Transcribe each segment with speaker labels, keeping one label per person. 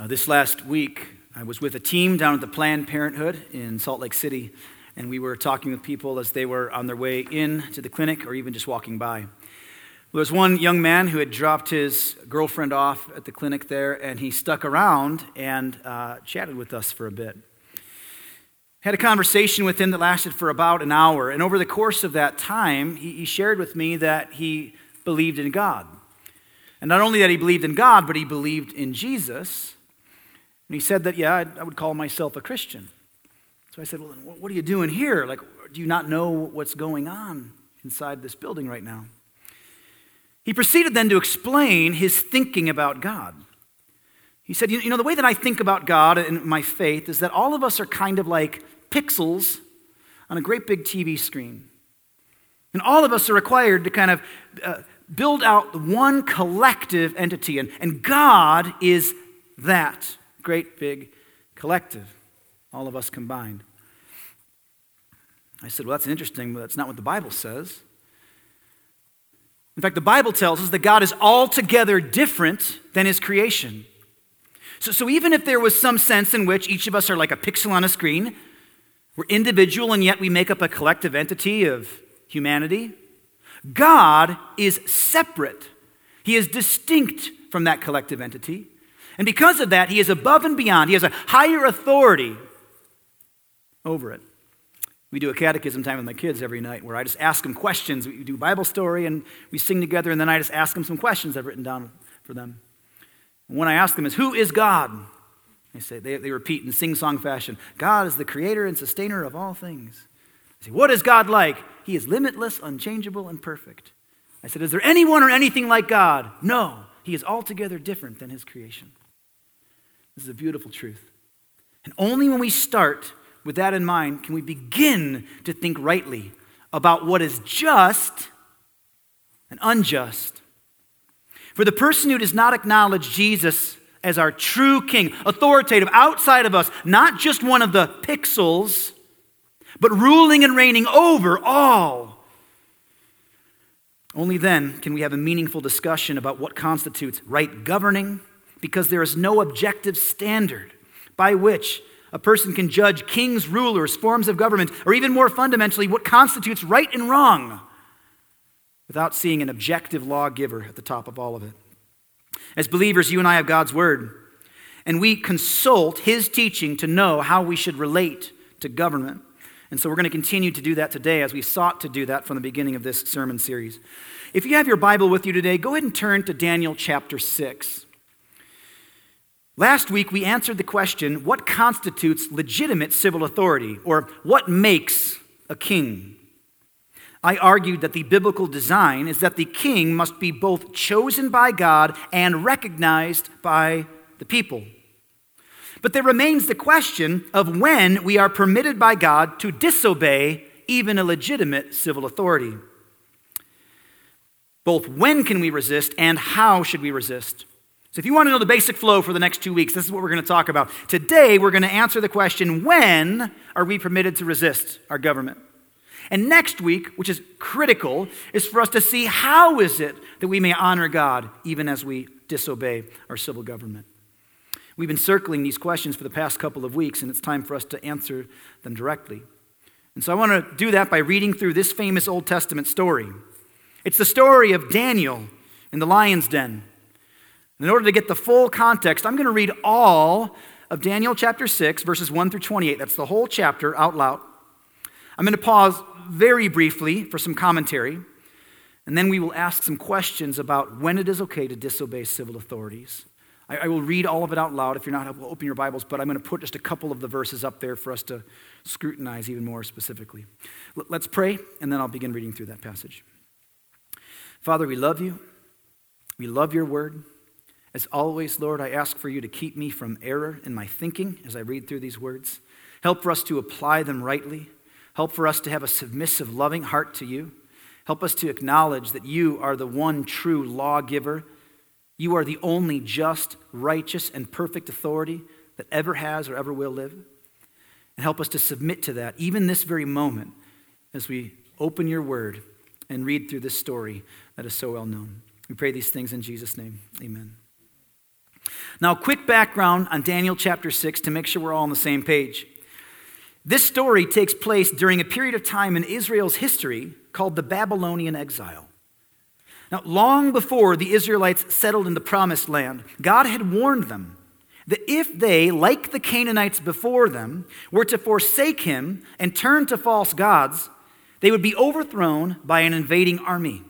Speaker 1: Uh, this last week, I was with a team down at the Planned Parenthood in Salt Lake City, and we were talking with people as they were on their way in to the clinic or even just walking by. There was one young man who had dropped his girlfriend off at the clinic there, and he stuck around and uh, chatted with us for a bit. Had a conversation with him that lasted for about an hour, and over the course of that time, he, he shared with me that he believed in God. And not only that he believed in God, but he believed in Jesus. And he said that, yeah, I would call myself a Christian. So I said, well, what are you doing here? Like, do you not know what's going on inside this building right now? He proceeded then to explain his thinking about God. He said, You know, the way that I think about God and my faith is that all of us are kind of like pixels on a great big TV screen. And all of us are required to kind of uh, build out one collective entity, and, and God is that great big collective, all of us combined. I said, Well, that's interesting, but that's not what the Bible says. In fact, the Bible tells us that God is altogether different than his creation. So, so even if there was some sense in which each of us are like a pixel on a screen, we're individual and yet we make up a collective entity of humanity, God is separate. He is distinct from that collective entity. And because of that, he is above and beyond. He has a higher authority over it. We do a catechism time with my kids every night where I just ask them questions. We do Bible story and we sing together, and then I just ask them some questions I've written down for them. And one I ask them is, Who is God? They say, they, they repeat in sing song fashion God is the creator and sustainer of all things. I say, What is God like? He is limitless, unchangeable, and perfect. I said, Is there anyone or anything like God? No. He is altogether different than his creation. This is a beautiful truth. And only when we start with that in mind can we begin to think rightly about what is just and unjust. For the person who does not acknowledge Jesus as our true king, authoritative, outside of us, not just one of the pixels, but ruling and reigning over all. Only then can we have a meaningful discussion about what constitutes right governing because there is no objective standard by which a person can judge kings, rulers, forms of government, or even more fundamentally, what constitutes right and wrong without seeing an objective lawgiver at the top of all of it. As believers, you and I have God's Word, and we consult His teaching to know how we should relate to government. And so we're going to continue to do that today as we sought to do that from the beginning of this sermon series. If you have your Bible with you today, go ahead and turn to Daniel chapter 6. Last week, we answered the question what constitutes legitimate civil authority, or what makes a king? I argued that the biblical design is that the king must be both chosen by God and recognized by the people. But there remains the question of when we are permitted by God to disobey even a legitimate civil authority. Both when can we resist and how should we resist? So, if you want to know the basic flow for the next two weeks, this is what we're going to talk about. Today, we're going to answer the question when are we permitted to resist our government? And next week, which is critical, is for us to see how is it that we may honor God even as we disobey our civil government. We've been circling these questions for the past couple of weeks, and it's time for us to answer them directly. And so I want to do that by reading through this famous Old Testament story. It's the story of Daniel in the lion's den. In order to get the full context, I'm going to read all of Daniel chapter 6, verses 1 through 28. That's the whole chapter out loud. I'm going to pause very briefly for some commentary, and then we will ask some questions about when it is okay to disobey civil authorities. I, I will read all of it out loud. If you're not, will open your Bibles, but I'm going to put just a couple of the verses up there for us to scrutinize even more specifically. Let's pray, and then I'll begin reading through that passage. Father, we love you. We love your word. As always, Lord, I ask for you to keep me from error in my thinking as I read through these words. Help for us to apply them rightly. Help for us to have a submissive, loving heart to you. Help us to acknowledge that you are the one true lawgiver. You are the only just, righteous, and perfect authority that ever has or ever will live. And help us to submit to that, even this very moment, as we open your word and read through this story that is so well known. We pray these things in Jesus' name. Amen. Now, quick background on Daniel chapter 6 to make sure we're all on the same page. This story takes place during a period of time in Israel's history called the Babylonian exile. Now, long before the Israelites settled in the promised land, God had warned them that if they, like the Canaanites before them, were to forsake him and turn to false gods, they would be overthrown by an invading army.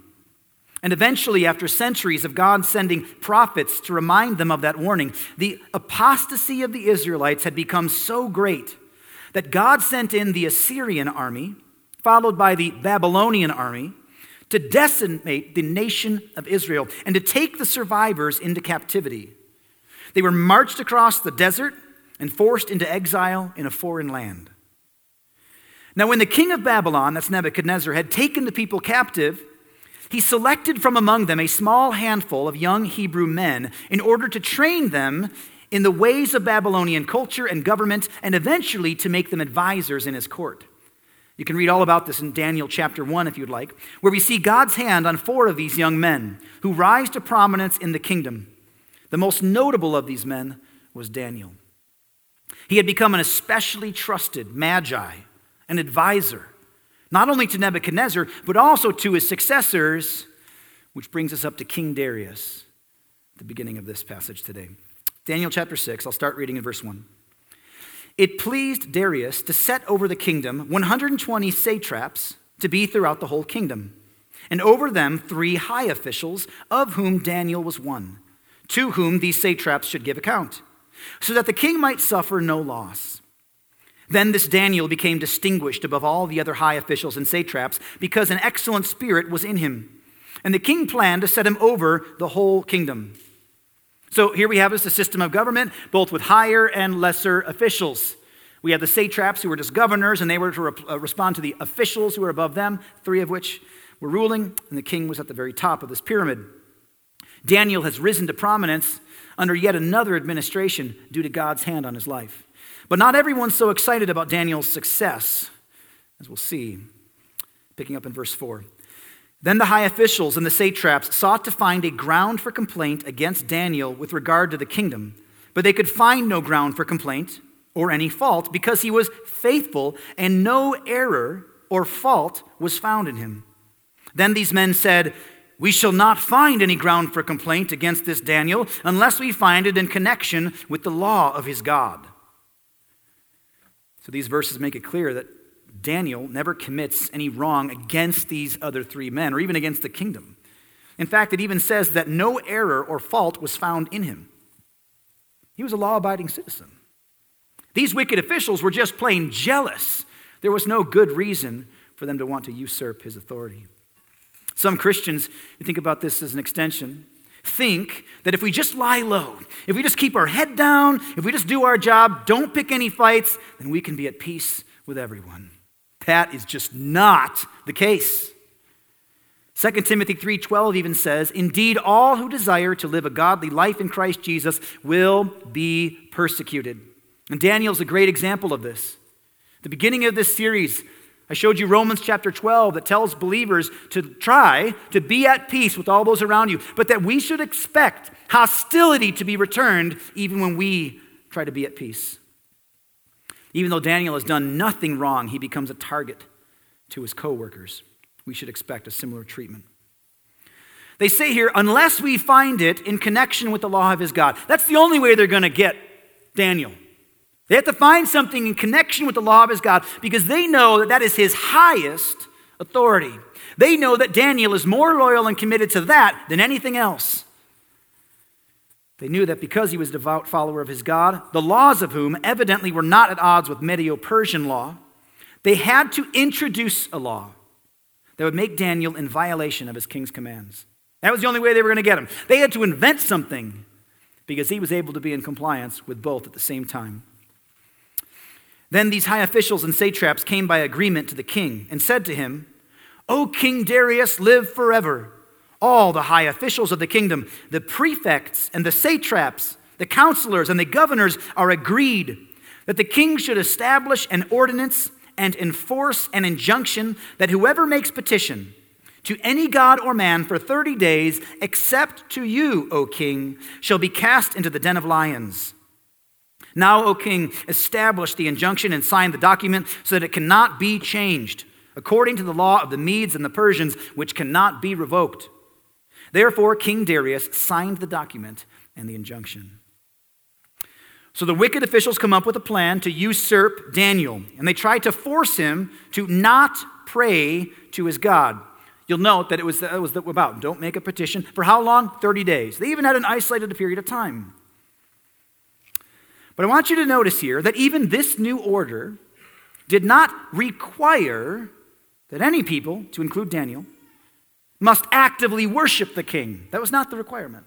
Speaker 1: And eventually, after centuries of God sending prophets to remind them of that warning, the apostasy of the Israelites had become so great that God sent in the Assyrian army, followed by the Babylonian army, to decimate the nation of Israel and to take the survivors into captivity. They were marched across the desert and forced into exile in a foreign land. Now, when the king of Babylon, that's Nebuchadnezzar, had taken the people captive, he selected from among them a small handful of young Hebrew men in order to train them in the ways of Babylonian culture and government, and eventually to make them advisors in his court. You can read all about this in Daniel chapter 1 if you'd like, where we see God's hand on four of these young men who rise to prominence in the kingdom. The most notable of these men was Daniel. He had become an especially trusted magi, an advisor, not only to Nebuchadnezzar, but also to his successors, which brings us up to King Darius, the beginning of this passage today. Daniel chapter 6, I'll start reading in verse 1. It pleased Darius to set over the kingdom 120 satraps to be throughout the whole kingdom, and over them three high officials, of whom Daniel was one to whom these satraps should give account, so that the king might suffer no loss. Then this Daniel became distinguished above all the other high officials and satraps because an excellent spirit was in him. And the king planned to set him over the whole kingdom. So here we have us a system of government, both with higher and lesser officials. We have the satraps who were just governors, and they were to uh, respond to the officials who were above them, three of which were ruling, and the king was at the very top of this pyramid. Daniel has risen to prominence under yet another administration due to God's hand on his life. But not everyone's so excited about Daniel's success, as we'll see, picking up in verse 4. Then the high officials and the satraps sought to find a ground for complaint against Daniel with regard to the kingdom, but they could find no ground for complaint or any fault because he was faithful and no error or fault was found in him. Then these men said, we shall not find any ground for complaint against this Daniel unless we find it in connection with the law of his God. So these verses make it clear that Daniel never commits any wrong against these other three men or even against the kingdom. In fact, it even says that no error or fault was found in him. He was a law abiding citizen. These wicked officials were just plain jealous. There was no good reason for them to want to usurp his authority. Some Christians, think about this as an extension, think that if we just lie low, if we just keep our head down, if we just do our job, don't pick any fights, then we can be at peace with everyone. That is just not the case. 2 Timothy 3:12 even says, "Indeed all who desire to live a godly life in Christ Jesus will be persecuted." And Daniel's a great example of this. The beginning of this series, I showed you Romans chapter 12 that tells believers to try to be at peace with all those around you, but that we should expect hostility to be returned even when we try to be at peace. Even though Daniel has done nothing wrong, he becomes a target to his coworkers. We should expect a similar treatment. They say here, unless we find it in connection with the law of his God. That's the only way they're going to get Daniel. They have to find something in connection with the law of his God because they know that that is his highest authority. They know that Daniel is more loyal and committed to that than anything else. They knew that because he was a devout follower of his God, the laws of whom evidently were not at odds with Medo Persian law, they had to introduce a law that would make Daniel in violation of his king's commands. That was the only way they were going to get him. They had to invent something because he was able to be in compliance with both at the same time. Then these high officials and satraps came by agreement to the king and said to him, O King Darius, live forever. All the high officials of the kingdom, the prefects and the satraps, the counselors and the governors are agreed that the king should establish an ordinance and enforce an injunction that whoever makes petition to any god or man for 30 days, except to you, O king, shall be cast into the den of lions. Now, O king, establish the injunction and sign the document so that it cannot be changed, according to the law of the Medes and the Persians, which cannot be revoked. Therefore, King Darius signed the document and the injunction. So the wicked officials come up with a plan to usurp Daniel, and they try to force him to not pray to his God. You'll note that it was, it was about don't make a petition. For how long? 30 days. They even had an isolated period of time. But I want you to notice here that even this new order did not require that any people, to include Daniel, must actively worship the king. That was not the requirement.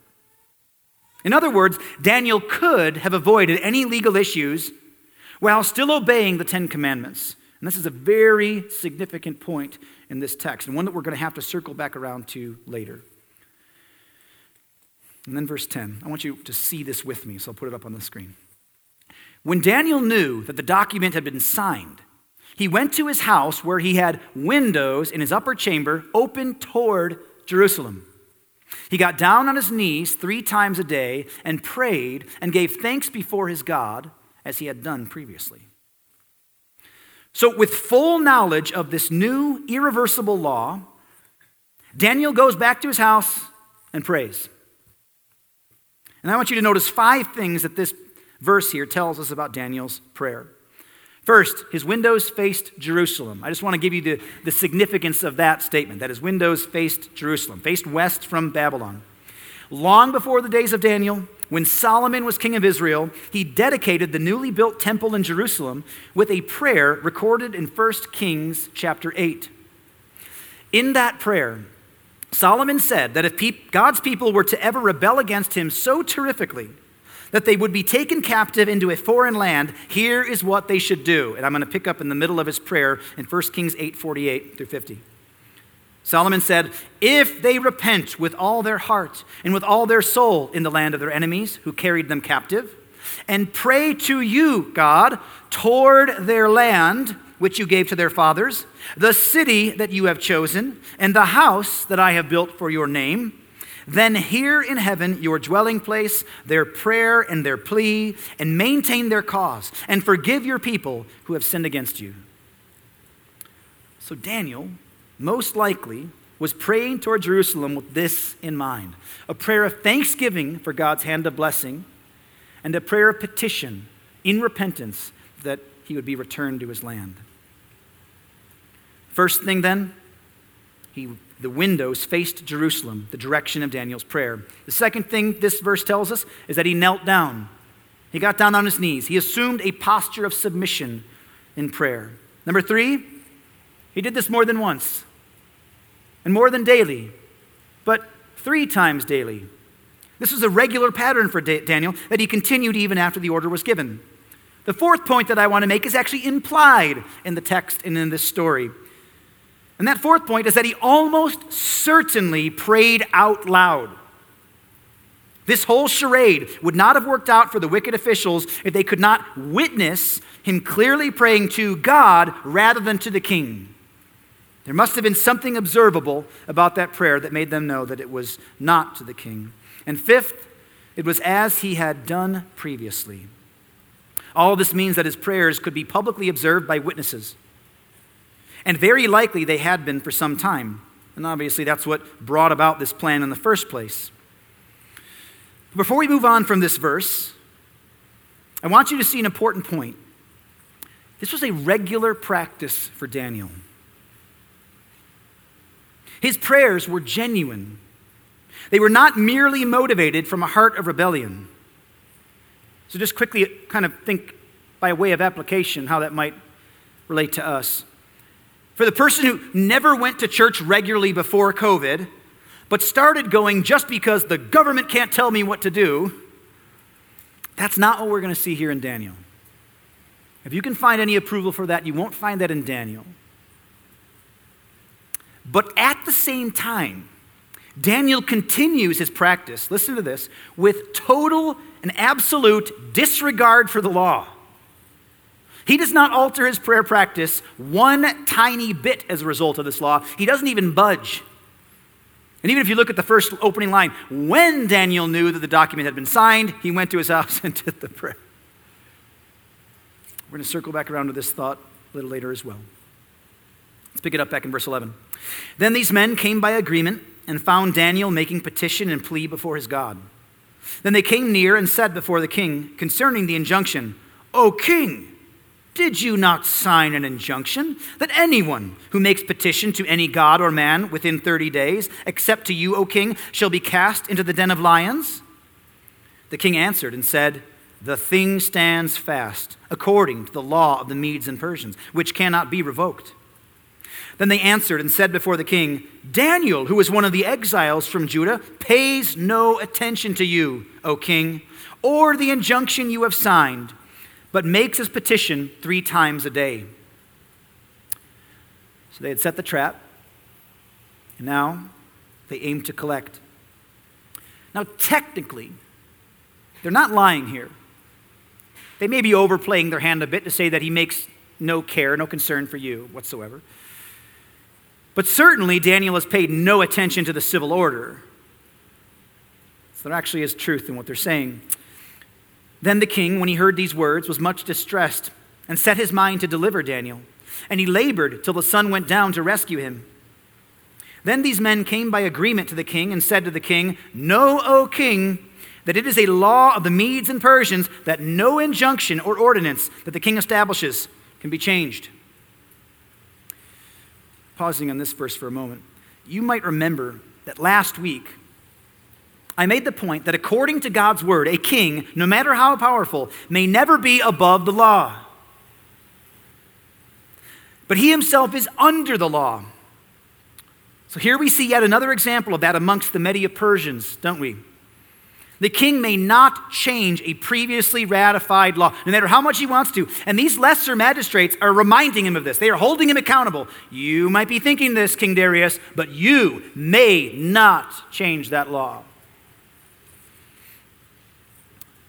Speaker 1: In other words, Daniel could have avoided any legal issues while still obeying the Ten Commandments. And this is a very significant point in this text, and one that we're going to have to circle back around to later. And then, verse 10. I want you to see this with me, so I'll put it up on the screen. When Daniel knew that the document had been signed, he went to his house where he had windows in his upper chamber open toward Jerusalem. He got down on his knees three times a day and prayed and gave thanks before his God as he had done previously. So, with full knowledge of this new irreversible law, Daniel goes back to his house and prays. And I want you to notice five things that this verse here tells us about Daniel's prayer. First, his windows faced Jerusalem. I just want to give you the, the significance of that statement that his windows faced Jerusalem, faced west from Babylon. Long before the days of Daniel, when Solomon was king of Israel, he dedicated the newly built temple in Jerusalem with a prayer recorded in 1 Kings chapter 8. In that prayer, Solomon said that if God's people were to ever rebel against him so terrifically that they would be taken captive into a foreign land, here is what they should do. And I'm going to pick up in the middle of his prayer in 1 Kings 8 48 through 50. Solomon said, If they repent with all their heart and with all their soul in the land of their enemies who carried them captive, and pray to you, God, toward their land, which you gave to their fathers, the city that you have chosen, and the house that I have built for your name, then hear in heaven your dwelling place, their prayer and their plea, and maintain their cause, and forgive your people who have sinned against you. So Daniel most likely was praying toward Jerusalem with this in mind a prayer of thanksgiving for God's hand of blessing, and a prayer of petition in repentance that he would be returned to his land. First thing then, he, the windows faced Jerusalem, the direction of Daniel's prayer. The second thing this verse tells us is that he knelt down. He got down on his knees. He assumed a posture of submission in prayer. Number three, he did this more than once and more than daily, but three times daily. This was a regular pattern for Daniel that he continued even after the order was given. The fourth point that I want to make is actually implied in the text and in this story. And that fourth point is that he almost certainly prayed out loud. This whole charade would not have worked out for the wicked officials if they could not witness him clearly praying to God rather than to the king. There must have been something observable about that prayer that made them know that it was not to the king. And fifth, it was as he had done previously. All this means that his prayers could be publicly observed by witnesses. And very likely they had been for some time. And obviously that's what brought about this plan in the first place. Before we move on from this verse, I want you to see an important point. This was a regular practice for Daniel. His prayers were genuine. They were not merely motivated from a heart of rebellion. So, just quickly kind of think by way of application how that might relate to us. For the person who never went to church regularly before COVID, but started going just because the government can't tell me what to do, that's not what we're going to see here in Daniel. If you can find any approval for that, you won't find that in Daniel. But at the same time, Daniel continues his practice, listen to this, with total and absolute disregard for the law. He does not alter his prayer practice one tiny bit as a result of this law. He doesn't even budge. And even if you look at the first opening line, when Daniel knew that the document had been signed, he went to his house and did the prayer. We're going to circle back around to this thought a little later as well. Let's pick it up back in verse 11. Then these men came by agreement and found Daniel making petition and plea before his God. Then they came near and said before the king concerning the injunction, O king, did you not sign an injunction that anyone who makes petition to any god or man within 30 days, except to you, O king, shall be cast into the den of lions? The king answered and said, The thing stands fast, according to the law of the Medes and Persians, which cannot be revoked. Then they answered and said before the king, Daniel, who is one of the exiles from Judah, pays no attention to you, O king, or the injunction you have signed, but makes his petition three times a day. So they had set the trap, and now they aim to collect. Now, technically, they're not lying here. They may be overplaying their hand a bit to say that he makes no care, no concern for you whatsoever. But certainly, Daniel has paid no attention to the civil order. So there actually is truth in what they're saying. Then the king, when he heard these words, was much distressed and set his mind to deliver Daniel. And he labored till the sun went down to rescue him. Then these men came by agreement to the king and said to the king, Know, O king, that it is a law of the Medes and Persians that no injunction or ordinance that the king establishes can be changed pausing on this verse for a moment, you might remember that last week I made the point that according to God's word, a king, no matter how powerful, may never be above the law. But he himself is under the law. So here we see yet another example of that amongst the Medo Persians, don't we? The king may not change a previously ratified law, no matter how much he wants to. And these lesser magistrates are reminding him of this. They are holding him accountable. You might be thinking this, King Darius, but you may not change that law.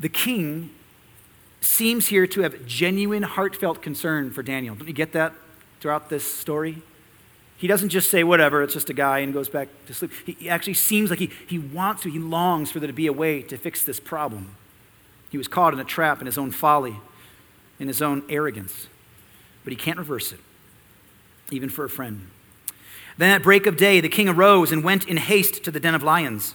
Speaker 1: The king seems here to have genuine, heartfelt concern for Daniel. Don't you get that throughout this story? He doesn't just say, whatever, it's just a guy and goes back to sleep. He actually seems like he, he wants to, he longs for there to be a way to fix this problem. He was caught in a trap in his own folly, in his own arrogance. But he can't reverse it, even for a friend. Then at break of day, the king arose and went in haste to the den of lions.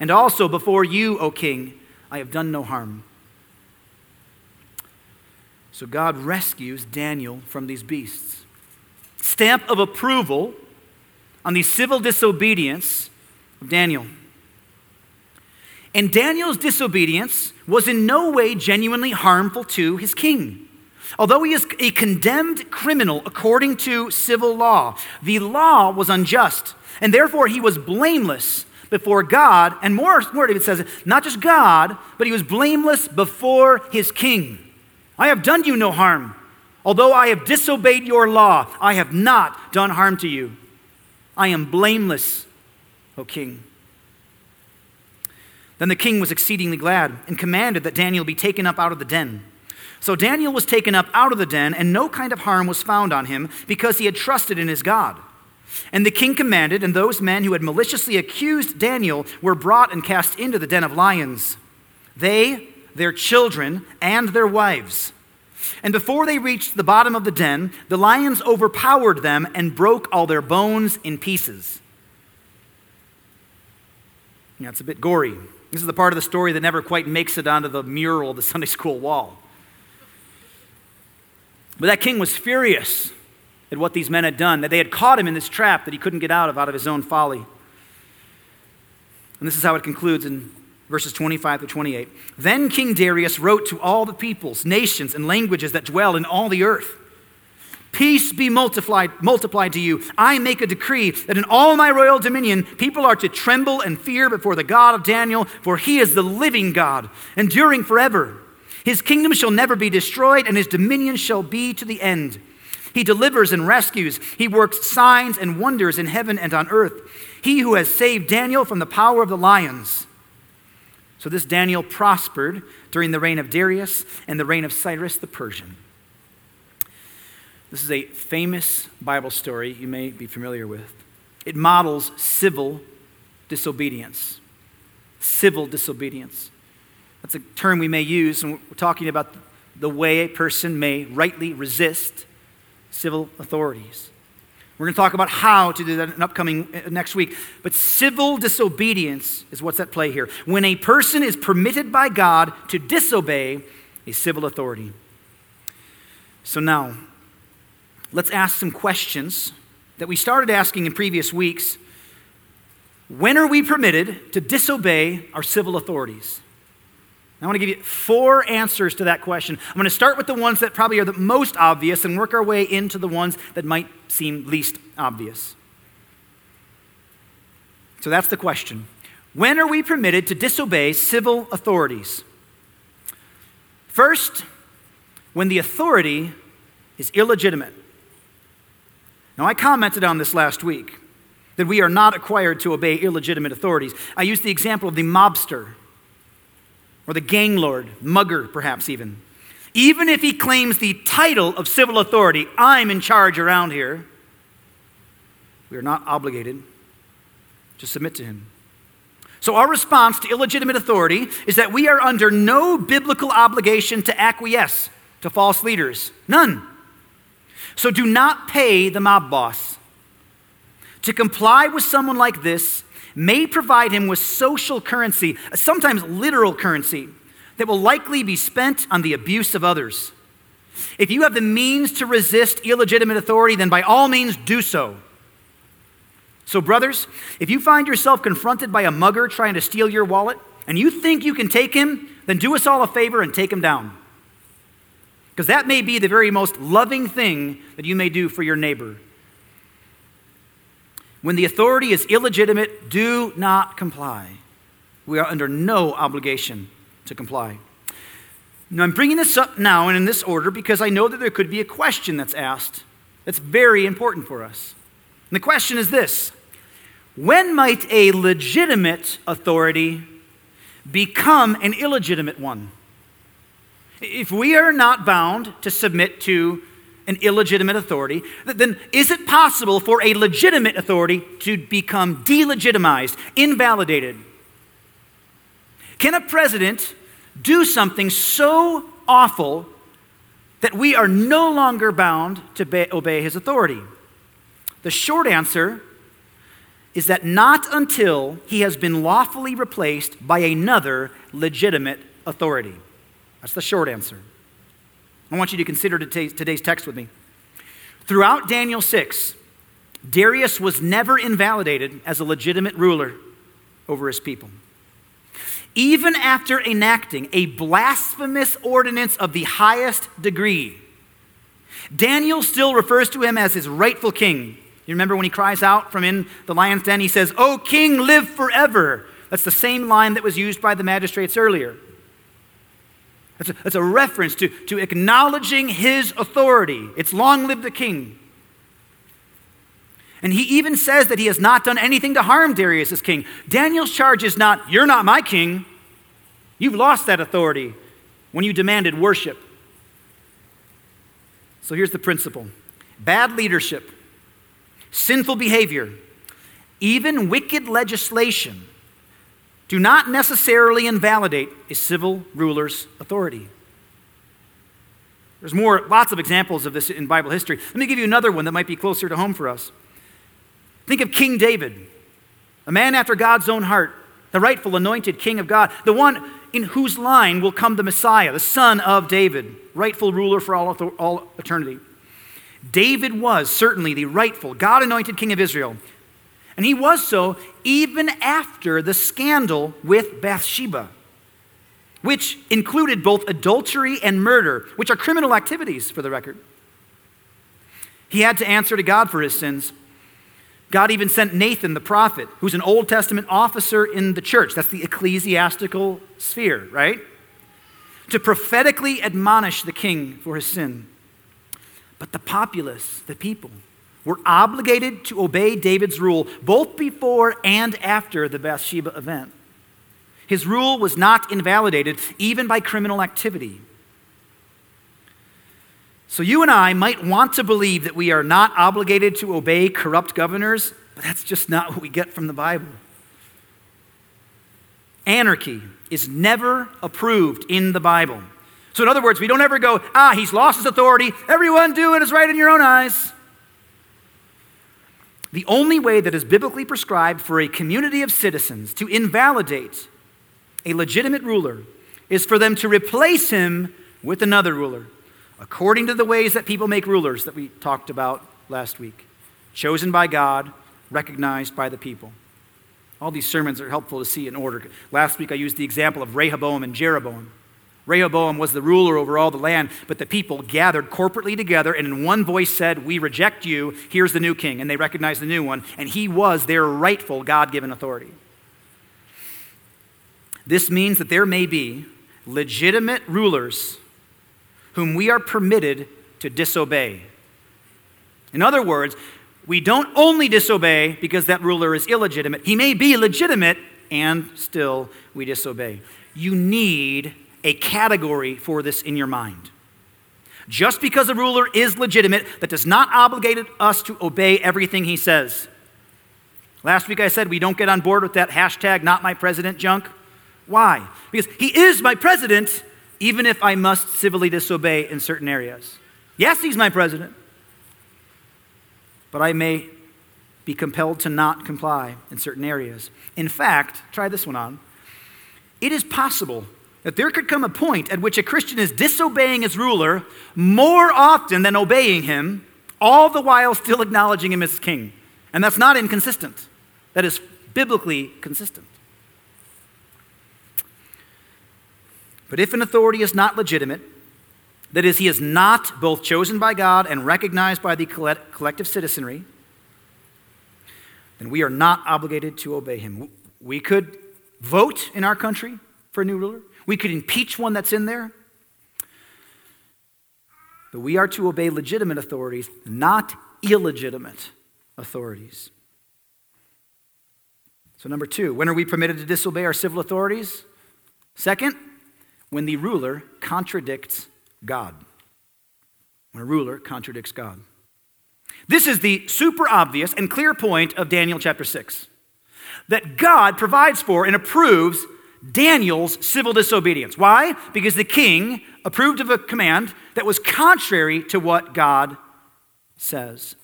Speaker 1: And also before you, O king, I have done no harm. So God rescues Daniel from these beasts stamp of approval on the civil disobedience of Daniel. And Daniel's disobedience was in no way genuinely harmful to his king. Although he is a condemned criminal according to civil law, the law was unjust, and therefore he was blameless before God, and more, more David says, not just God, but he was blameless before his king. I have done you no harm. Although I have disobeyed your law, I have not done harm to you. I am blameless, O king. Then the king was exceedingly glad and commanded that Daniel be taken up out of the den. So Daniel was taken up out of the den, and no kind of harm was found on him because he had trusted in his God. And the king commanded, and those men who had maliciously accused Daniel were brought and cast into the den of lions. They, their children, and their wives and before they reached the bottom of the den, the lions overpowered them and broke all their bones in pieces. Yeah, it's a bit gory. This is the part of the story that never quite makes it onto the mural of the Sunday school wall. But that king was furious at what these men had done, that they had caught him in this trap that he couldn't get out of out of his own folly. And this is how it concludes in verses 25 to 28. Then King Darius wrote to all the peoples, nations, and languages that dwell in all the earth. Peace be multiplied, multiplied to you. I make a decree that in all my royal dominion, people are to tremble and fear before the God of Daniel, for he is the living God, enduring forever. His kingdom shall never be destroyed, and his dominion shall be to the end. He delivers and rescues. He works signs and wonders in heaven and on earth. He who has saved Daniel from the power of the lions. So this Daniel prospered during the reign of Darius and the reign of Cyrus the Persian. This is a famous Bible story you may be familiar with. It models civil disobedience. Civil disobedience. That's a term we may use when we're talking about the way a person may rightly resist civil authorities. We're going to talk about how to do that in upcoming uh, next week. But civil disobedience is what's at play here. When a person is permitted by God to disobey a civil authority. So now, let's ask some questions that we started asking in previous weeks. When are we permitted to disobey our civil authorities? I want to give you four answers to that question. I'm going to start with the ones that probably are the most obvious and work our way into the ones that might seem least obvious. So that's the question. When are we permitted to disobey civil authorities? First, when the authority is illegitimate. Now, I commented on this last week that we are not required to obey illegitimate authorities. I used the example of the mobster or the gang lord, mugger perhaps even. Even if he claims the title of civil authority, I'm in charge around here, we are not obligated to submit to him. So, our response to illegitimate authority is that we are under no biblical obligation to acquiesce to false leaders. None. So, do not pay the mob boss. To comply with someone like this may provide him with social currency, sometimes literal currency, that will likely be spent on the abuse of others. If you have the means to resist illegitimate authority, then by all means do so. So, brothers, if you find yourself confronted by a mugger trying to steal your wallet and you think you can take him, then do us all a favor and take him down. Because that may be the very most loving thing that you may do for your neighbor. When the authority is illegitimate, do not comply. We are under no obligation to comply. Now, I'm bringing this up now and in this order because I know that there could be a question that's asked that's very important for us. And the question is this When might a legitimate authority become an illegitimate one? If we are not bound to submit to an illegitimate authority, then is it possible for a legitimate authority to become delegitimized, invalidated? Can a president do something so awful that we are no longer bound to obey his authority? The short answer is that not until he has been lawfully replaced by another legitimate authority. That's the short answer. I want you to consider today's text with me. Throughout Daniel 6, Darius was never invalidated as a legitimate ruler over his people. Even after enacting a blasphemous ordinance of the highest degree, Daniel still refers to him as his rightful king. You remember when he cries out from in the lion's den, he says, O king, live forever. That's the same line that was used by the magistrates earlier. That's a, that's a reference to, to acknowledging his authority. It's long live the king. And he even says that he has not done anything to harm Darius as king. Daniel's charge is not, You're not my king. You've lost that authority when you demanded worship. So here's the principle bad leadership, sinful behavior, even wicked legislation do not necessarily invalidate a civil ruler's authority. There's more, lots of examples of this in Bible history. Let me give you another one that might be closer to home for us. Think of King David, a man after God's own heart, the rightful anointed king of God, the one in whose line will come the Messiah, the son of David, rightful ruler for all, all eternity. David was certainly the rightful, God anointed king of Israel. And he was so even after the scandal with Bathsheba, which included both adultery and murder, which are criminal activities for the record. He had to answer to God for his sins. God even sent Nathan the prophet, who's an Old Testament officer in the church. That's the ecclesiastical sphere, right? To prophetically admonish the king for his sin. But the populace, the people, were obligated to obey David's rule both before and after the Bathsheba event. His rule was not invalidated even by criminal activity. So you and I might want to believe that we are not obligated to obey corrupt governors, but that's just not what we get from the Bible. Anarchy is never approved in the Bible. So, in other words, we don't ever go, ah, he's lost his authority. Everyone do what is right in your own eyes. The only way that is biblically prescribed for a community of citizens to invalidate a legitimate ruler is for them to replace him with another ruler, according to the ways that people make rulers that we talked about last week, chosen by God, recognized by the people. All these sermons are helpful to see in order. Last week I used the example of Rehoboam and Jeroboam. Rehoboam was the ruler over all the land, but the people gathered corporately together and in one voice said, We reject you, here's the new king. And they recognized the new one, and he was their rightful God given authority. This means that there may be legitimate rulers whom we are permitted to disobey. In other words, we don't only disobey because that ruler is illegitimate, he may be legitimate, and still we disobey. You need a category for this in your mind. Just because a ruler is legitimate, that does not obligate us to obey everything he says. Last week I said we don't get on board with that hashtag not my president junk. Why? Because he is my president, even if I must civilly disobey in certain areas. Yes, he's my president, but I may be compelled to not comply in certain areas. In fact, try this one on. It is possible that there could come a point at which a Christian is disobeying his ruler more often than obeying him, all the while still acknowledging him as king. And that's not inconsistent, that is biblically consistent. But if an authority is not legitimate, that is, he is not both chosen by God and recognized by the collective citizenry, then we are not obligated to obey him. We could vote in our country for a new ruler. We could impeach one that's in there. But we are to obey legitimate authorities, not illegitimate authorities. So, number two, when are we permitted to disobey our civil authorities? Second, when the ruler contradicts God. When a ruler contradicts God. This is the super obvious and clear point of Daniel chapter 6 that God provides for and approves Daniel's civil disobedience. Why? Because the king approved of a command that was contrary to what God says.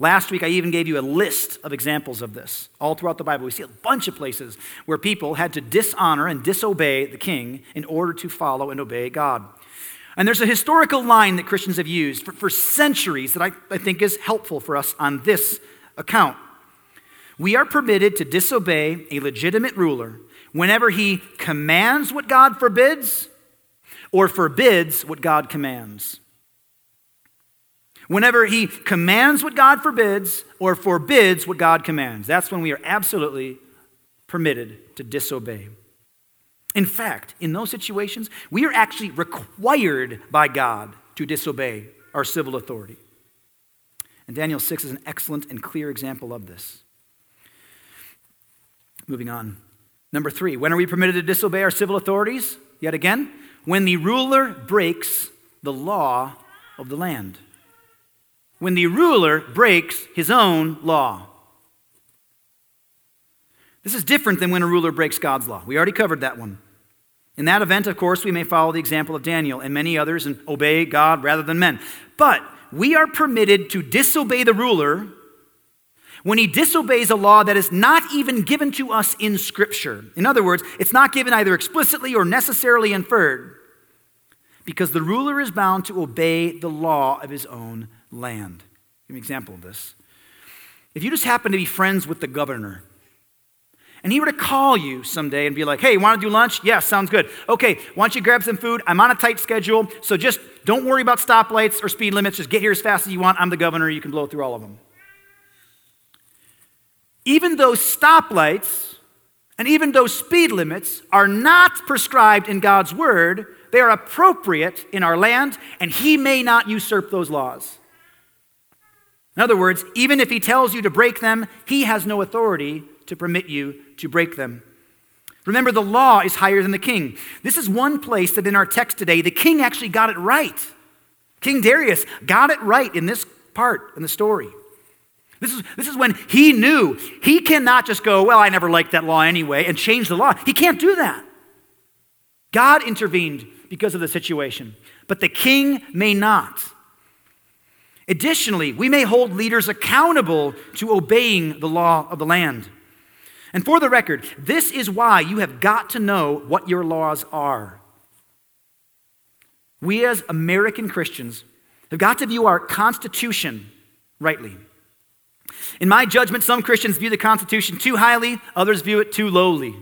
Speaker 1: Last week, I even gave you a list of examples of this. All throughout the Bible, we see a bunch of places where people had to dishonor and disobey the king in order to follow and obey God. And there's a historical line that Christians have used for, for centuries that I, I think is helpful for us on this account. We are permitted to disobey a legitimate ruler whenever he commands what God forbids or forbids what God commands. Whenever he commands what God forbids or forbids what God commands, that's when we are absolutely permitted to disobey. In fact, in those situations, we are actually required by God to disobey our civil authority. And Daniel 6 is an excellent and clear example of this. Moving on. Number three, when are we permitted to disobey our civil authorities? Yet again, when the ruler breaks the law of the land. When the ruler breaks his own law. This is different than when a ruler breaks God's law. We already covered that one. In that event, of course, we may follow the example of Daniel and many others and obey God rather than men. But we are permitted to disobey the ruler when he disobeys a law that is not even given to us in Scripture. In other words, it's not given either explicitly or necessarily inferred, because the ruler is bound to obey the law of his own land. Give me an example of this. If you just happen to be friends with the governor, and he were to call you someday and be like, hey, want to do lunch? Yeah, sounds good. Okay, why don't you grab some food? I'm on a tight schedule, so just don't worry about stoplights or speed limits. Just get here as fast as you want. I'm the governor. You can blow through all of them. Even though stoplights and even though speed limits are not prescribed in God's word, they are appropriate in our land, and he may not usurp those laws. In other words, even if he tells you to break them, he has no authority to permit you to break them. Remember, the law is higher than the king. This is one place that in our text today, the king actually got it right. King Darius got it right in this part in the story. This is, this is when he knew he cannot just go, Well, I never liked that law anyway, and change the law. He can't do that. God intervened because of the situation, but the king may not. Additionally, we may hold leaders accountable to obeying the law of the land. And for the record, this is why you have got to know what your laws are. We, as American Christians, have got to view our Constitution rightly. In my judgment, some Christians view the Constitution too highly, others view it too lowly.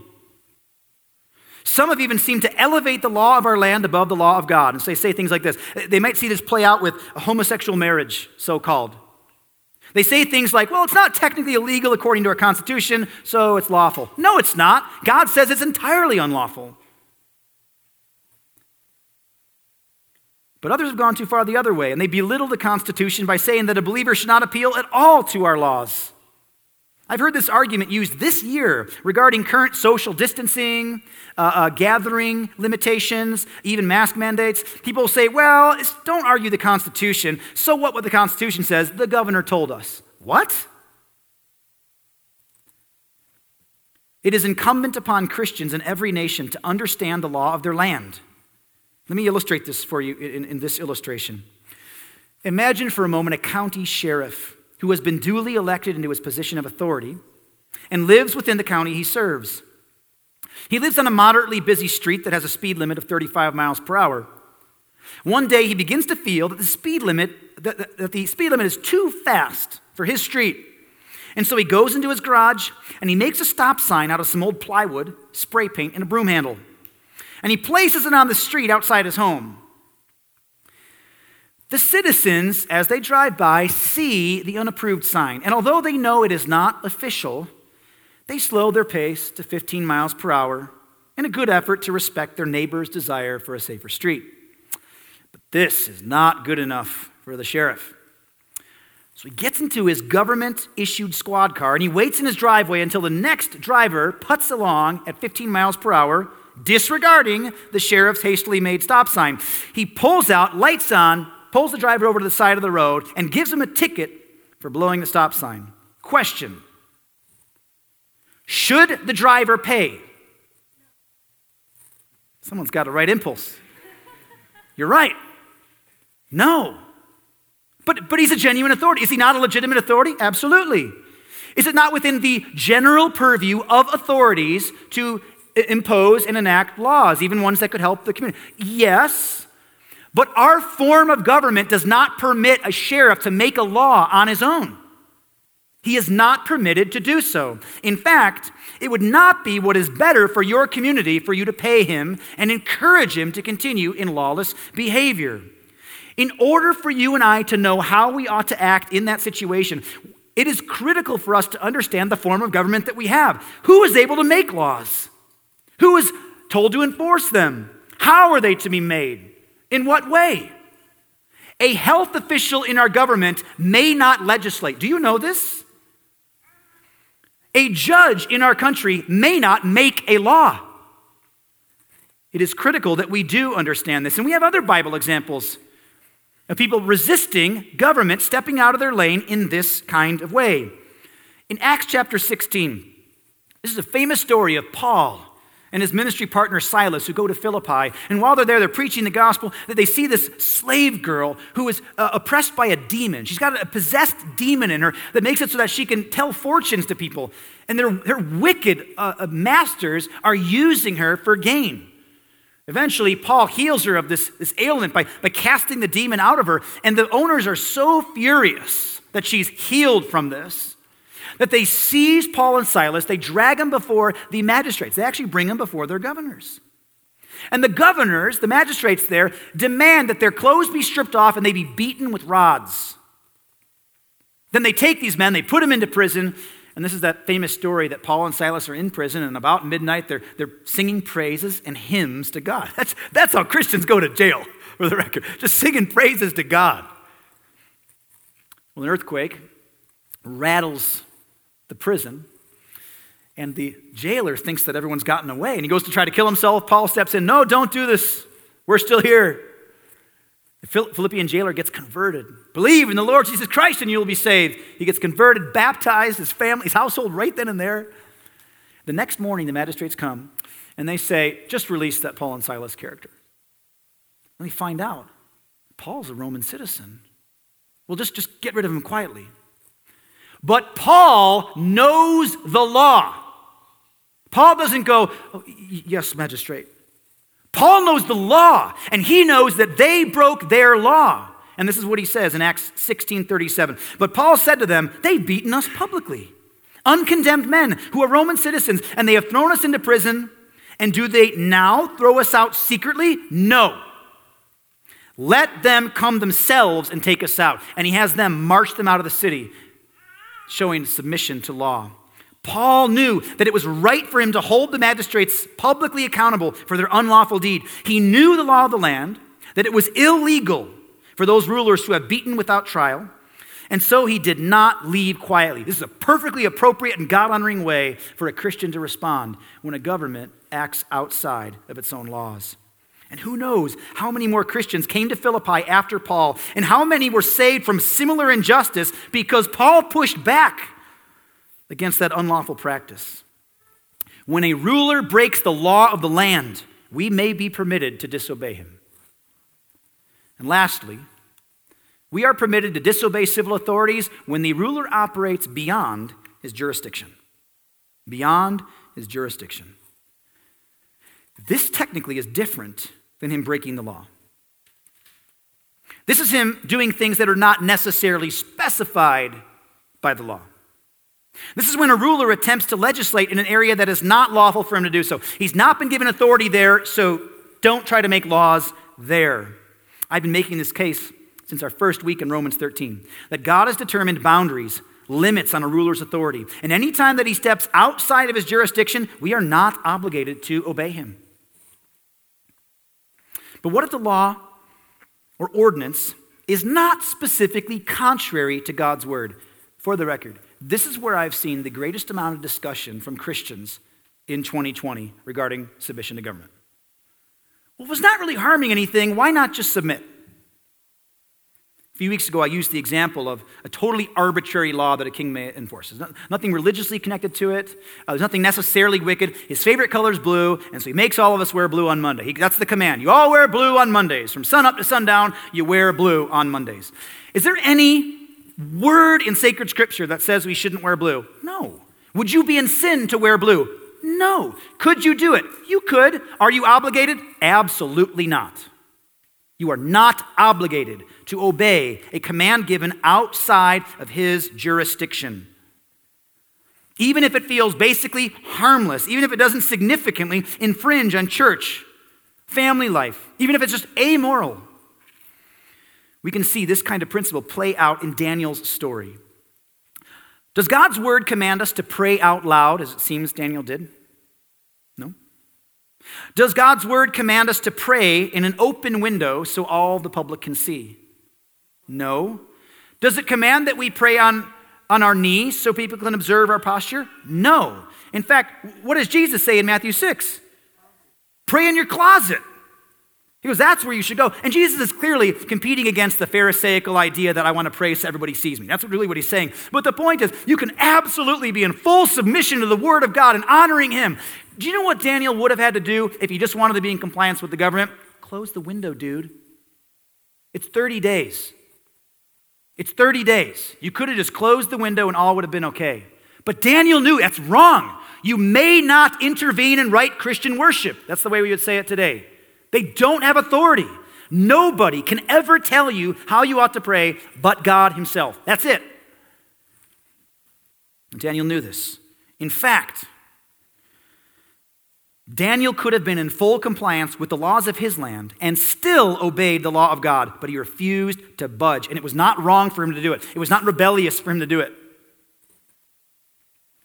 Speaker 1: Some have even seemed to elevate the law of our land above the law of God. And so they say things like this. They might see this play out with a homosexual marriage, so called. They say things like, well, it's not technically illegal according to our Constitution, so it's lawful. No, it's not. God says it's entirely unlawful. But others have gone too far the other way, and they belittle the Constitution by saying that a believer should not appeal at all to our laws. I've heard this argument used this year regarding current social distancing, uh, uh, gathering limitations, even mask mandates. People say, well, don't argue the Constitution. So what, what the Constitution says? The governor told us. What? It is incumbent upon Christians in every nation to understand the law of their land. Let me illustrate this for you in, in this illustration. Imagine for a moment a county sheriff who has been duly elected into his position of authority and lives within the county he serves. He lives on a moderately busy street that has a speed limit of 35 miles per hour. One day he begins to feel that the speed limit that, that the speed limit is too fast for his street. And so he goes into his garage and he makes a stop sign out of some old plywood, spray paint, and a broom handle. And he places it on the street outside his home. The citizens, as they drive by, see the unapproved sign, and although they know it is not official, they slow their pace to 15 miles per hour in a good effort to respect their neighbor's desire for a safer street. But this is not good enough for the sheriff. So he gets into his government issued squad car and he waits in his driveway until the next driver puts along at 15 miles per hour, disregarding the sheriff's hastily made stop sign. He pulls out, lights on, pulls the driver over to the side of the road, and gives him a ticket for blowing the stop sign. Question Should the driver pay? Someone's got a right impulse. You're right. No. But, but he's a genuine authority. Is he not a legitimate authority? Absolutely. Is it not within the general purview of authorities to impose and enact laws, even ones that could help the community? Yes. But our form of government does not permit a sheriff to make a law on his own. He is not permitted to do so. In fact, it would not be what is better for your community for you to pay him and encourage him to continue in lawless behavior. In order for you and I to know how we ought to act in that situation, it is critical for us to understand the form of government that we have. Who is able to make laws? Who is told to enforce them? How are they to be made? In what way? A health official in our government may not legislate. Do you know this? A judge in our country may not make a law. It is critical that we do understand this. And we have other Bible examples of people resisting government stepping out of their lane in this kind of way. In Acts chapter 16, this is a famous story of Paul and his ministry partner Silas, who go to Philippi. And while they're there, they're preaching the gospel. That they see this slave girl who is uh, oppressed by a demon. She's got a possessed demon in her that makes it so that she can tell fortunes to people. And their, their wicked uh, uh masters are using her for gain. Eventually, Paul heals her of this, this ailment by, by casting the demon out of her. And the owners are so furious that she's healed from this that they seize Paul and Silas, they drag them before the magistrates. They actually bring them before their governors. And the governors, the magistrates there, demand that their clothes be stripped off and they be beaten with rods. Then they take these men, they put them into prison, and this is that famous story that Paul and Silas are in prison, and about midnight they're, they're singing praises and hymns to God. That's, that's how Christians go to jail, for the record, just singing praises to God. Well, an earthquake rattles the prison. And the jailer thinks that everyone's gotten away and he goes to try to kill himself. Paul steps in, No, don't do this. We're still here. The Philippian jailer gets converted. Believe in the Lord Jesus Christ and you'll be saved. He gets converted, baptized, his family, his household right then and there. The next morning, the magistrates come and they say, Just release that Paul and Silas character. And they find out Paul's a Roman citizen. Well, just, just get rid of him quietly. But Paul knows the law. Paul doesn't go, oh, Yes, magistrate. Paul knows the law, and he knows that they broke their law. And this is what he says in Acts 16 37. But Paul said to them, They've beaten us publicly. Uncondemned men who are Roman citizens, and they have thrown us into prison. And do they now throw us out secretly? No. Let them come themselves and take us out. And he has them march them out of the city showing submission to law. Paul knew that it was right for him to hold the magistrates publicly accountable for their unlawful deed. He knew the law of the land, that it was illegal for those rulers to have beaten without trial, and so he did not leave quietly. This is a perfectly appropriate and God honoring way for a Christian to respond when a government acts outside of its own laws. And who knows how many more Christians came to Philippi after Paul, and how many were saved from similar injustice because Paul pushed back against that unlawful practice. When a ruler breaks the law of the land, we may be permitted to disobey him. And lastly, we are permitted to disobey civil authorities when the ruler operates beyond his jurisdiction. Beyond his jurisdiction. This technically is different than him breaking the law. This is him doing things that are not necessarily specified by the law. This is when a ruler attempts to legislate in an area that is not lawful for him to do so. He's not been given authority there, so don't try to make laws there. I've been making this case since our first week in Romans 13 that God has determined boundaries, limits on a ruler's authority. And any time that he steps outside of his jurisdiction, we are not obligated to obey him. But what if the law or ordinance is not specifically contrary to God's word? For the record, this is where I've seen the greatest amount of discussion from Christians in 2020 regarding submission to government. Well, if it's not really harming anything, why not just submit? A few weeks ago, I used the example of a totally arbitrary law that a king may enforce. There's nothing religiously connected to it. Uh, there's nothing necessarily wicked. His favorite color is blue, and so he makes all of us wear blue on Monday. He, that's the command. You all wear blue on Mondays. From sun up to sundown, you wear blue on Mondays. Is there any word in sacred scripture that says we shouldn't wear blue? No. Would you be in sin to wear blue? No. Could you do it? You could. Are you obligated? Absolutely not. You are not obligated to obey a command given outside of his jurisdiction. Even if it feels basically harmless, even if it doesn't significantly infringe on church, family life, even if it's just amoral, we can see this kind of principle play out in Daniel's story. Does God's word command us to pray out loud as it seems Daniel did? No. Does God's word command us to pray in an open window so all the public can see? No. Does it command that we pray on, on our knees so people can observe our posture? No. In fact, what does Jesus say in Matthew 6? Pray in your closet. He goes, That's where you should go. And Jesus is clearly competing against the Pharisaical idea that I want to pray so everybody sees me. That's really what he's saying. But the point is, you can absolutely be in full submission to the Word of God and honoring Him. Do you know what Daniel would have had to do if he just wanted to be in compliance with the government? Close the window, dude. It's 30 days. It's 30 days. You could have just closed the window and all would have been okay. But Daniel knew that's wrong. You may not intervene in right Christian worship. That's the way we would say it today. They don't have authority. Nobody can ever tell you how you ought to pray but God Himself. That's it. Daniel knew this. In fact, Daniel could have been in full compliance with the laws of his land and still obeyed the law of God, but he refused to budge. And it was not wrong for him to do it, it was not rebellious for him to do it.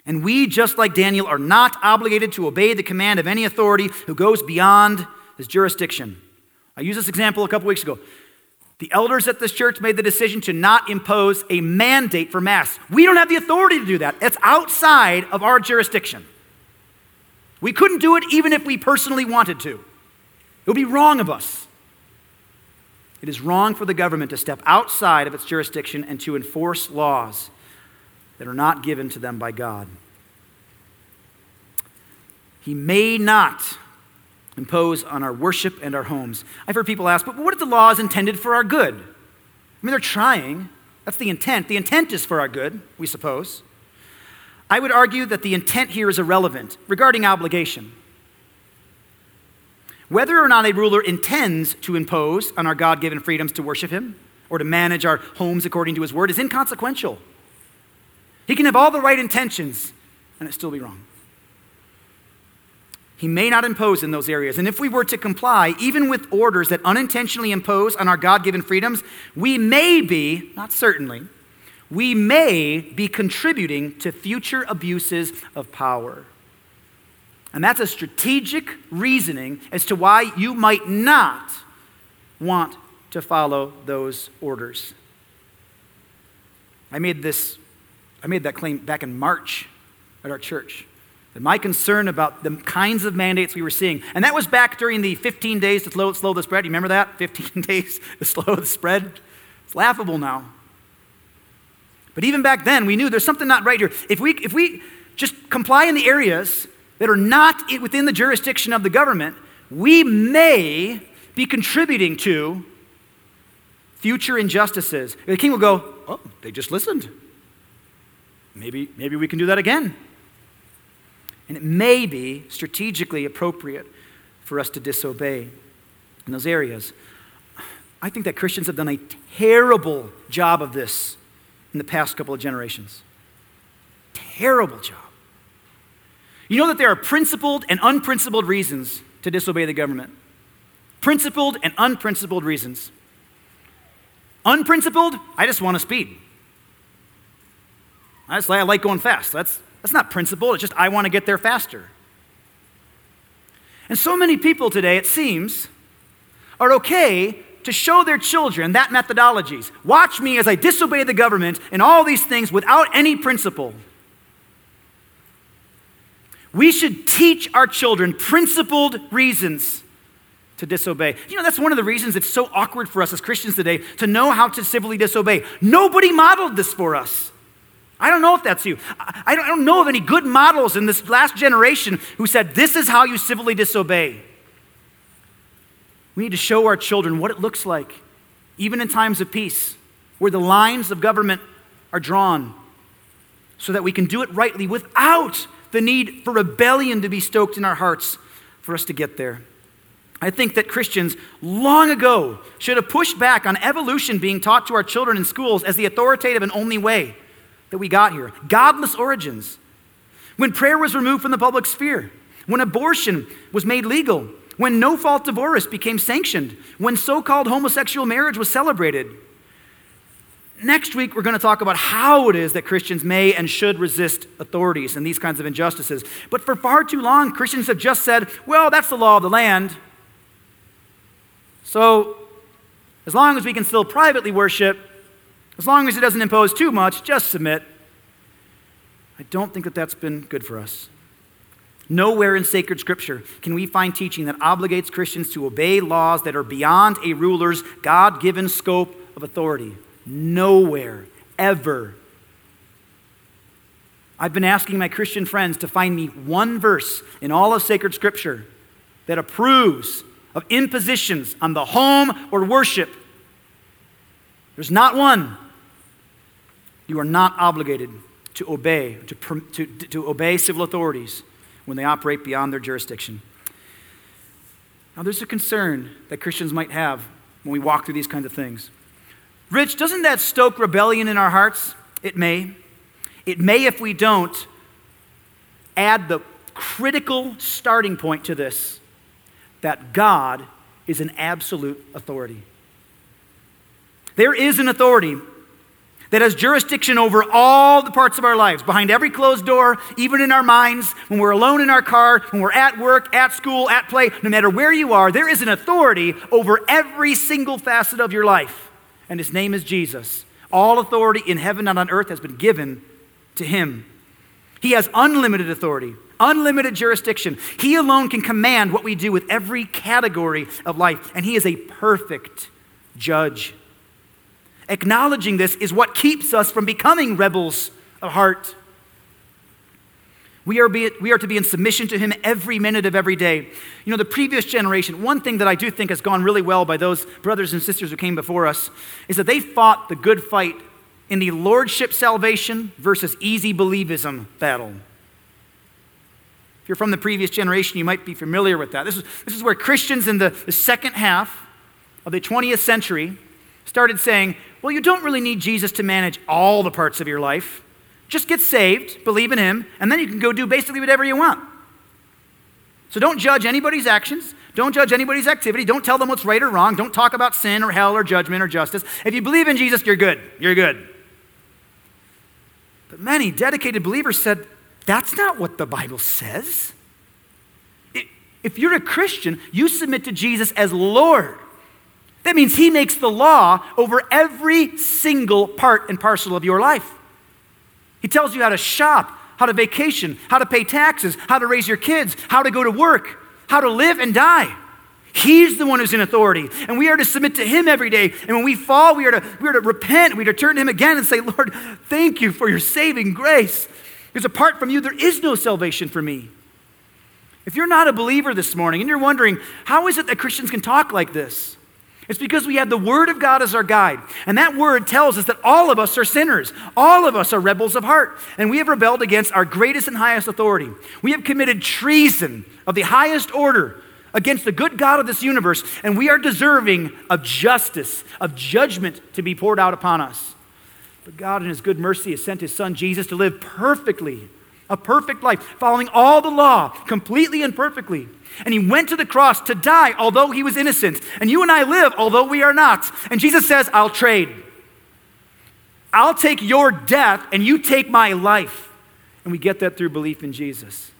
Speaker 1: And we, just like Daniel, are not obligated to obey the command of any authority who goes beyond his jurisdiction. I used this example a couple weeks ago. The elders at this church made the decision to not impose a mandate for masks. We don't have the authority to do that. It's outside of our jurisdiction. We couldn't do it even if we personally wanted to. It would be wrong of us. It is wrong for the government to step outside of its jurisdiction and to enforce laws that are not given to them by God. He may not impose on our worship and our homes. I've heard people ask, but what if the law is intended for our good? I mean, they're trying. That's the intent. The intent is for our good, we suppose. I would argue that the intent here is irrelevant regarding obligation. Whether or not a ruler intends to impose on our God given freedoms to worship him or to manage our homes according to his word is inconsequential. He can have all the right intentions and it still be wrong. He may not impose in those areas. And if we were to comply, even with orders that unintentionally impose on our God given freedoms, we may be, not certainly, we may be contributing to future abuses of power. And that's a strategic reasoning as to why you might not want to follow those orders. I made this I made that claim back in March at our church. That my concern about the kinds of mandates we were seeing, and that was back during the 15 days to slow, slow the spread. You remember that? 15 days to slow the spread? It's laughable now. But even back then, we knew there's something not right here. If we, if we just comply in the areas that are not within the jurisdiction of the government, we may be contributing to future injustices. The king will go, Oh, they just listened. Maybe, maybe we can do that again. And it may be strategically appropriate for us to disobey in those areas. I think that Christians have done a terrible job of this in the past couple of generations. Terrible job. You know that there are principled and unprincipled reasons to disobey the government. Principled and unprincipled reasons. Unprincipled, I just want to speed. I just I like going fast. That's, that's not principled, it's just I want to get there faster. And so many people today, it seems, are okay to show their children that methodologies. Watch me as I disobey the government and all these things without any principle. We should teach our children principled reasons to disobey. You know, that's one of the reasons it's so awkward for us as Christians today to know how to civilly disobey. Nobody modeled this for us. I don't know if that's you. I don't, know of any good models in this last generation who said, This is how you civilly disobey. We need to show our children what it looks like, even in times of peace, where the lines of government are drawn, so that we can do it rightly without the need for rebellion to be stoked in our hearts for us to get there. I think that Christians long ago should have pushed back on evolution being taught to our children in schools as the authoritative and only way that we got here. Godless origins. When prayer was removed from the public sphere, when abortion was made legal, when no fault divorce became sanctioned, when so called homosexual marriage was celebrated. Next week, we're going to talk about how it is that Christians may and should resist authorities and these kinds of injustices. But for far too long, Christians have just said, well, that's the law of the land. So, as long as we can still privately worship, as long as it doesn't impose too much, just submit. I don't think that that's been good for us. Nowhere in sacred scripture can we find teaching that obligates Christians to obey laws that are beyond a ruler's God given scope of authority. Nowhere, ever. I've been asking my Christian friends to find me one verse in all of sacred scripture that approves of impositions on the home or worship. There's not one. You are not obligated to obey, to, to, to obey civil authorities when they operate beyond their jurisdiction. Now, there's a concern that Christians might have when we walk through these kinds of things. Rich, doesn't that stoke rebellion in our hearts? It may. It may if we don't add the critical starting point to this that God is an absolute authority. There is an authority that has jurisdiction over all the parts of our lives, behind every closed door, even in our minds, when we're alone in our car, when we're at work, at school, at play, no matter where you are, there is an authority over every single facet of your life. And his name is Jesus. All authority in heaven and on earth has been given to him. He has unlimited authority, unlimited jurisdiction. He alone can command what we do with every category of life, and he is a perfect judge. Acknowledging this is what keeps us from becoming rebels of heart. We are, be, we are to be in submission to Him every minute of every day. You know, the previous generation, one thing that I do think has gone really well by those brothers and sisters who came before us is that they fought the good fight in the lordship salvation versus easy believism battle. If you're from the previous generation, you might be familiar with that. This is, this is where Christians in the, the second half of the 20th century started saying, well, you don't really need Jesus to manage all the parts of your life. Just get saved, believe in Him, and then you can go do basically whatever you want. So don't judge anybody's actions. Don't judge anybody's activity. Don't tell them what's right or wrong. Don't talk about sin or hell or judgment or justice. If you believe in Jesus, you're good. You're good. But many dedicated believers said, that's not what the Bible says. If you're a Christian, you submit to Jesus as Lord. That means He makes the law over every single part and parcel of your life. He tells you how to shop, how to vacation, how to pay taxes, how to raise your kids, how to go to work, how to live and die. He's the one who's in authority, and we are to submit to Him every day. And when we fall, we are to, we are to repent, we are to turn to Him again and say, Lord, thank you for your saving grace. Because apart from you, there is no salvation for me. If you're not a believer this morning and you're wondering, how is it that Christians can talk like this? It's because we have the Word of God as our guide. And that Word tells us that all of us are sinners. All of us are rebels of heart. And we have rebelled against our greatest and highest authority. We have committed treason of the highest order against the good God of this universe. And we are deserving of justice, of judgment to be poured out upon us. But God, in His good mercy, has sent His Son Jesus to live perfectly, a perfect life, following all the law completely and perfectly. And He went to the cross to die, although He was innocent. And you and I live, although we are not. And Jesus says, I'll trade. I'll take your death, and you take my life. And we get that through belief in Jesus.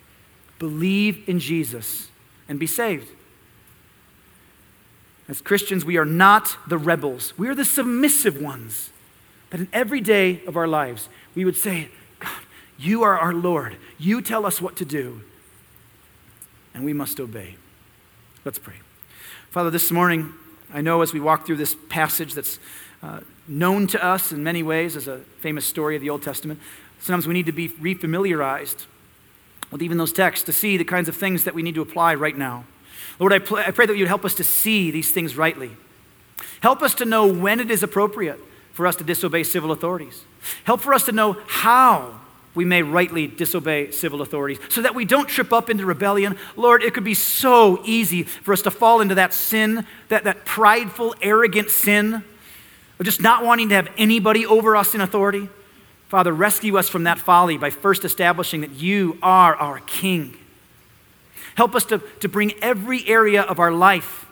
Speaker 1: Believe in Jesus and be saved. As Christians, we are not the rebels, we are the submissive ones. That in every day of our lives, we would say, God, you are our Lord. You tell us what to do, and we must obey. Let's pray. Father, this morning, I know as we walk through this passage that's uh, known to us in many ways as a famous story of the Old Testament, sometimes we need to be refamiliarized with even those texts to see the kinds of things that we need to apply right now. Lord, I, pl- I pray that you'd help us to see these things rightly. Help us to know when it is appropriate for us to disobey civil authorities. Help for us to know how we may rightly disobey civil authorities so that we don't trip up into rebellion. Lord, it could be so easy for us to fall into that sin, that, that prideful, arrogant sin of just not wanting to have anybody over us in authority. Father, rescue us from that folly by first establishing that you are our King. Help us to, to bring every area of our life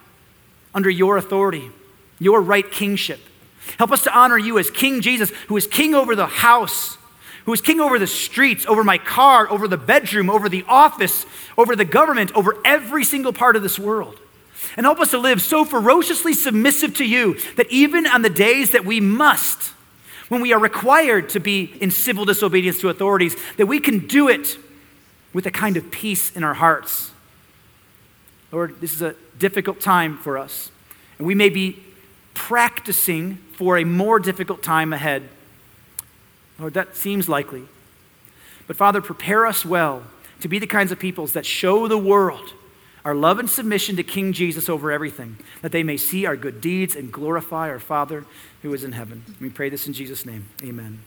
Speaker 1: under your authority, your right kingship. Help us to honor you as King Jesus, who is king over the house, who is king over the streets, over my car, over the bedroom, over the office, over the government, over every single part of this world. And help us to live so ferociously submissive to you that even on the days that we must, when we are required to be in civil disobedience to authorities, that we can do it with a kind of peace in our hearts. Lord, this is a difficult time for us, and we may be practicing for a more difficult time ahead. Lord, that seems likely. But Father, prepare us well to be the kinds of peoples that show the world our love and submission to King Jesus over everything, that they may see our good deeds and glorify our Father who is in heaven. We pray this in Jesus' name. Amen.